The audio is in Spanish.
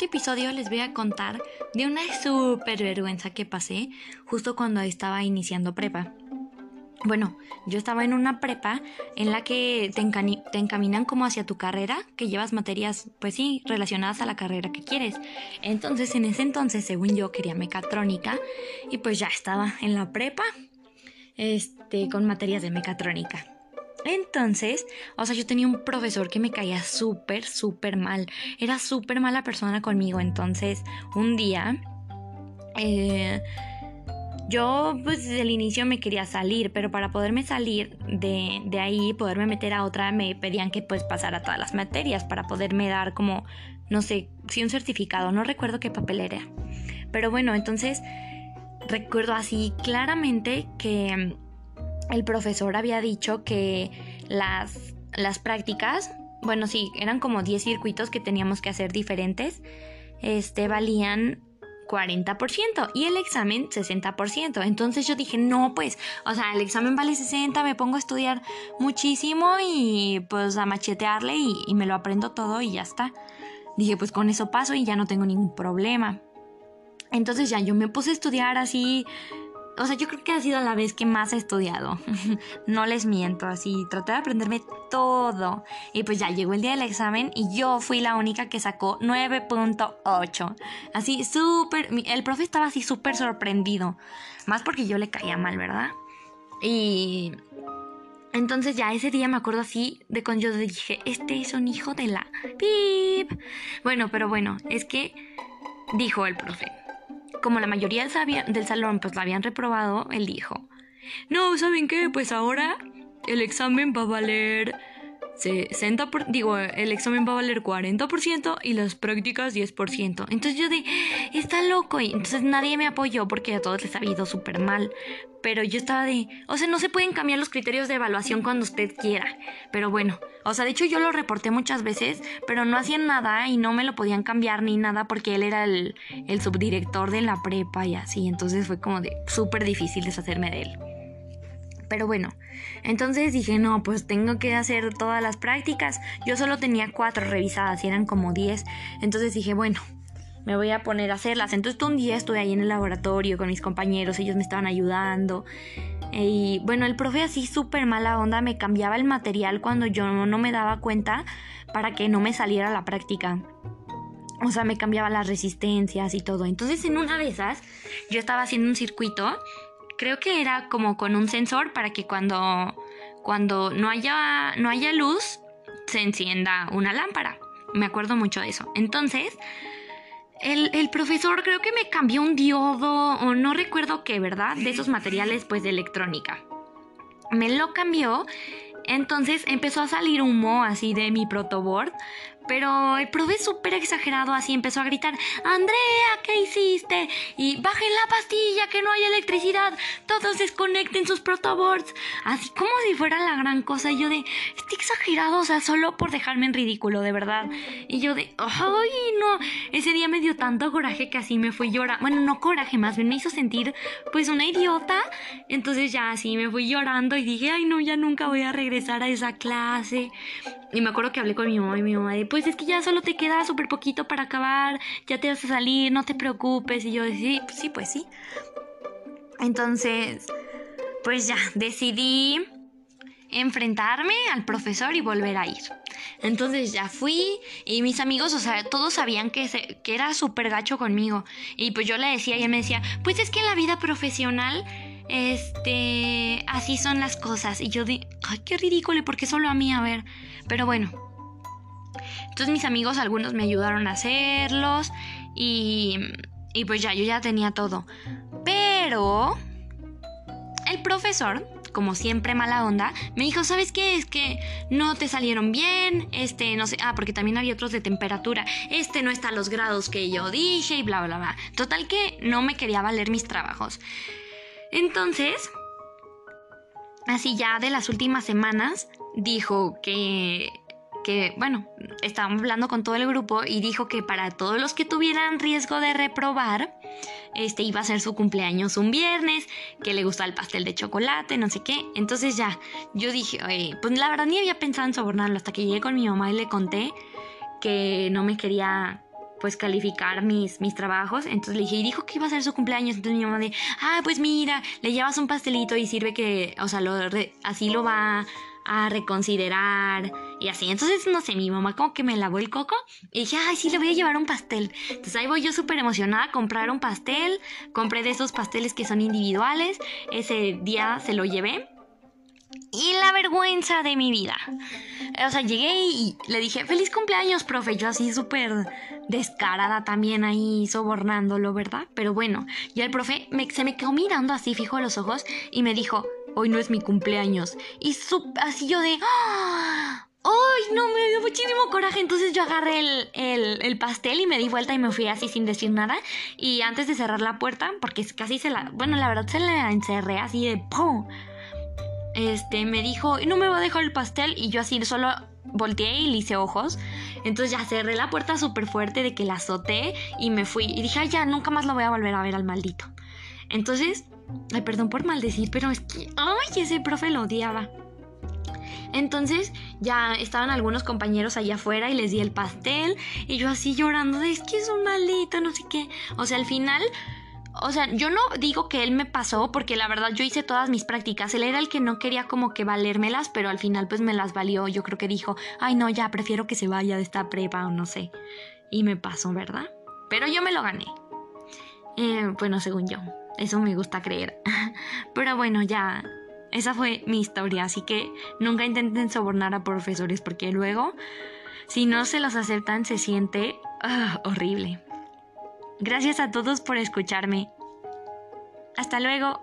este episodio les voy a contar de una súper vergüenza que pasé justo cuando estaba iniciando prepa. Bueno, yo estaba en una prepa en la que te, te, encaminan como hacia tu carrera, que llevas materias, pues sí, relacionadas a la carrera que quieres. Entonces, en ese entonces, según yo, quería mecatrónica y pues ya estaba en la prepa, este, con materias de mecatrónica. Entonces, o sea, yo tenía un profesor que me caía súper, súper mal. Era súper mala persona conmigo. Entonces, un día, eh, yo pues desde el inicio me quería salir, pero para poderme salir de, de, ahí, poderme meter a otra, me pedían que pues pasara todas las materias para poderme dar como, no sé, si un certificado, no recuerdo qué papel era. Pero bueno, entonces recuerdo así claramente que el profesor había dicho que las, las prácticas, bueno, sí, eran como 10 circuitos que teníamos que hacer diferentes, este, valían 40% y el examen 60%. Entonces yo dije, no, pues, o sea, el examen vale 60, me pongo a estudiar muchísimo y pues a machetearle y, y me lo aprendo todo y ya está. Dije, pues con eso paso y ya no tengo ningún problema. Entonces ya yo me puse a estudiar así o sea, yo creo que ha sido la vez que más he estudiado. no les miento, así traté de aprenderme todo. Y pues ya llegó el día del examen y yo fui la única que sacó 9.8. Así súper, el profe estaba así súper sorprendido. Más porque yo le caía mal, ¿verdad? Y entonces ya ese día me acuerdo así de cuando yo dije, este es un hijo de la pip. Bueno, pero bueno, es que dijo el profe como la mayoría del salón pues la habían reprobado, él dijo, no, ¿saben qué? Pues ahora el examen va a valer 60%, por, digo, el examen va a valer 40% y las prácticas 10%. Entonces yo de, está loco. Y entonces nadie me apoyó porque a todos les había ido súper mal. Pero yo estaba de, o sea, no se pueden cambiar los criterios de evaluación cuando usted quiera. Pero bueno, o sea, de hecho yo lo reporté muchas veces, pero no hacían nada y no me lo podían cambiar ni nada porque él era el, el subdirector de la prepa y así. Entonces fue como de súper difícil deshacerme de él. Pero bueno, entonces dije, no, pues tengo que hacer todas las prácticas. Yo solo tenía cuatro revisadas y eran como diez. Entonces dije, bueno, me voy a poner a hacerlas. Entonces un día estuve ahí en el laboratorio con mis compañeros, ellos me estaban ayudando. Y bueno, el profe así súper mala onda me cambiaba el material cuando yo no me daba cuenta para que no me saliera la práctica. O sea, me cambiaba las resistencias y todo. Entonces en una de esas yo estaba haciendo un circuito creo que era como con un sensor para que cuando, cuando no, haya, no haya luz se encienda una lámpara. Me acuerdo mucho de eso. Entonces, el, el, profesor creo que me cambió un diodo o no recuerdo qué, ¿verdad? De esos materiales pues de electrónica. Me lo cambió. Entonces empezó a salir humo así de mi protoboard, pero el profe súper exagerado así empezó a gritar, Andrea, ¿qué hiciste? Y bajen la pastilla, que no hay electricidad, todos desconecten sus protoboards. Así como si fuera la gran cosa. Y yo de, está exagerado, o sea, solo por dejarme en ridículo, de verdad. Y yo de, ay, no. Ese día me dio tanto coraje que así me fui llorando. Bueno, no coraje, más bien me hizo sentir pues una idiota. Entonces ya así me fui llorando y dije, ay, no, ya nunca voy a regresar a esa clase. Y me acuerdo que hablé con mi mamá y mi mamá de, pues es que ya solo te queda súper poquito para acabar, ya te vas a salir, no te preocupes. Y yo sí, sí, pues sí. Entonces, pues ya, decidí enfrentarme al profesor y volver a ir. Entonces ya fui y mis amigos, o sea, todos sabían que, que era súper gacho conmigo. Y pues yo le decía y me decía, pues es que en la vida profesional este, así son las cosas. Y yo de, ay, qué ridículo, porque solo a mí, a ver. Pero bueno. Entonces mis amigos, algunos me ayudaron a hacerlos. Y, y pues ya, yo ya tenía todo. Pero el profesor, como siempre mala onda, me dijo, ¿sabes qué? Es que no te salieron bien, este, no sé, ah, porque también había otros de temperatura, este no está a los grados que yo dije y bla, bla, bla. Total que no me quería valer mis trabajos. Entonces, así ya de las últimas semanas, dijo que, que, bueno, estábamos hablando con todo el grupo y dijo que para todos los que tuvieran riesgo de reprobar, este iba a ser su cumpleaños un viernes, que le gustaba el pastel de chocolate, no sé qué. Entonces ya, yo dije, pues la verdad ni había pensado en sobornarlo hasta que llegué con mi mamá y le conté que no me quería pues calificar mis, mis trabajos. Entonces le dije, y dijo que iba a ser su cumpleaños. Entonces mi mamá de, ah, pues mira, le llevas un pastelito y sirve que, o sea, lo así lo va a reconsiderar y así. Entonces, no sé, mi mamá como que me lavó el coco y dije, ay, sí, le voy a llevar un pastel. Entonces ahí voy yo súper emocionada a comprar un pastel. Compré de esos pasteles que son individuales. Ese día se lo llevé. Y la vergüenza de mi vida. O sea, llegué y le dije, feliz cumpleaños, profe. Yo así súper descarada también ahí sobornándolo, ¿verdad? Pero bueno, ya el profe se me quedó mirando así fijo a los ojos y me dijo, hoy no es mi cumpleaños. Y así yo de... ¡Ah! ¡Ay, no! Me dio muchísimo coraje. Entonces yo agarré el, pastel y me di vuelta y me fui así sin decir nada. Y antes de cerrar la puerta, porque casi se la... Bueno, la verdad se la encerré así de... ¡Pum! Este, me dijo, no me va a dejar el pastel. Y yo así solo volteé y le hice ojos. Entonces ya cerré la puerta súper fuerte de que la azoté y me fui. Y dije, ay, ya, nunca más lo voy a volver a ver al maldito. Entonces Ay, perdón por maldecir, pero es que. ¡Ay! Ese profe lo odiaba. Entonces ya estaban algunos compañeros allá afuera y les di el pastel. Y yo así llorando es que es un maldito, no sé qué. O sea, al final. O sea, yo no digo que él me pasó porque la verdad yo hice todas mis prácticas. Él era el que no quería como que valérmelas, pero al final pues me las valió. Yo creo que dijo, ay no, ya prefiero que se vaya de esta prepa o no sé. Y me pasó, ¿verdad? Pero yo me lo gané. Eh, bueno, según yo. Eso me gusta creer. Pero bueno, ya, esa fue mi historia, así que nunca intenten sobornar a profesores porque luego, si no se los aceptan, se siente ah, horrible. Gracias a todos por escucharme. Hasta luego.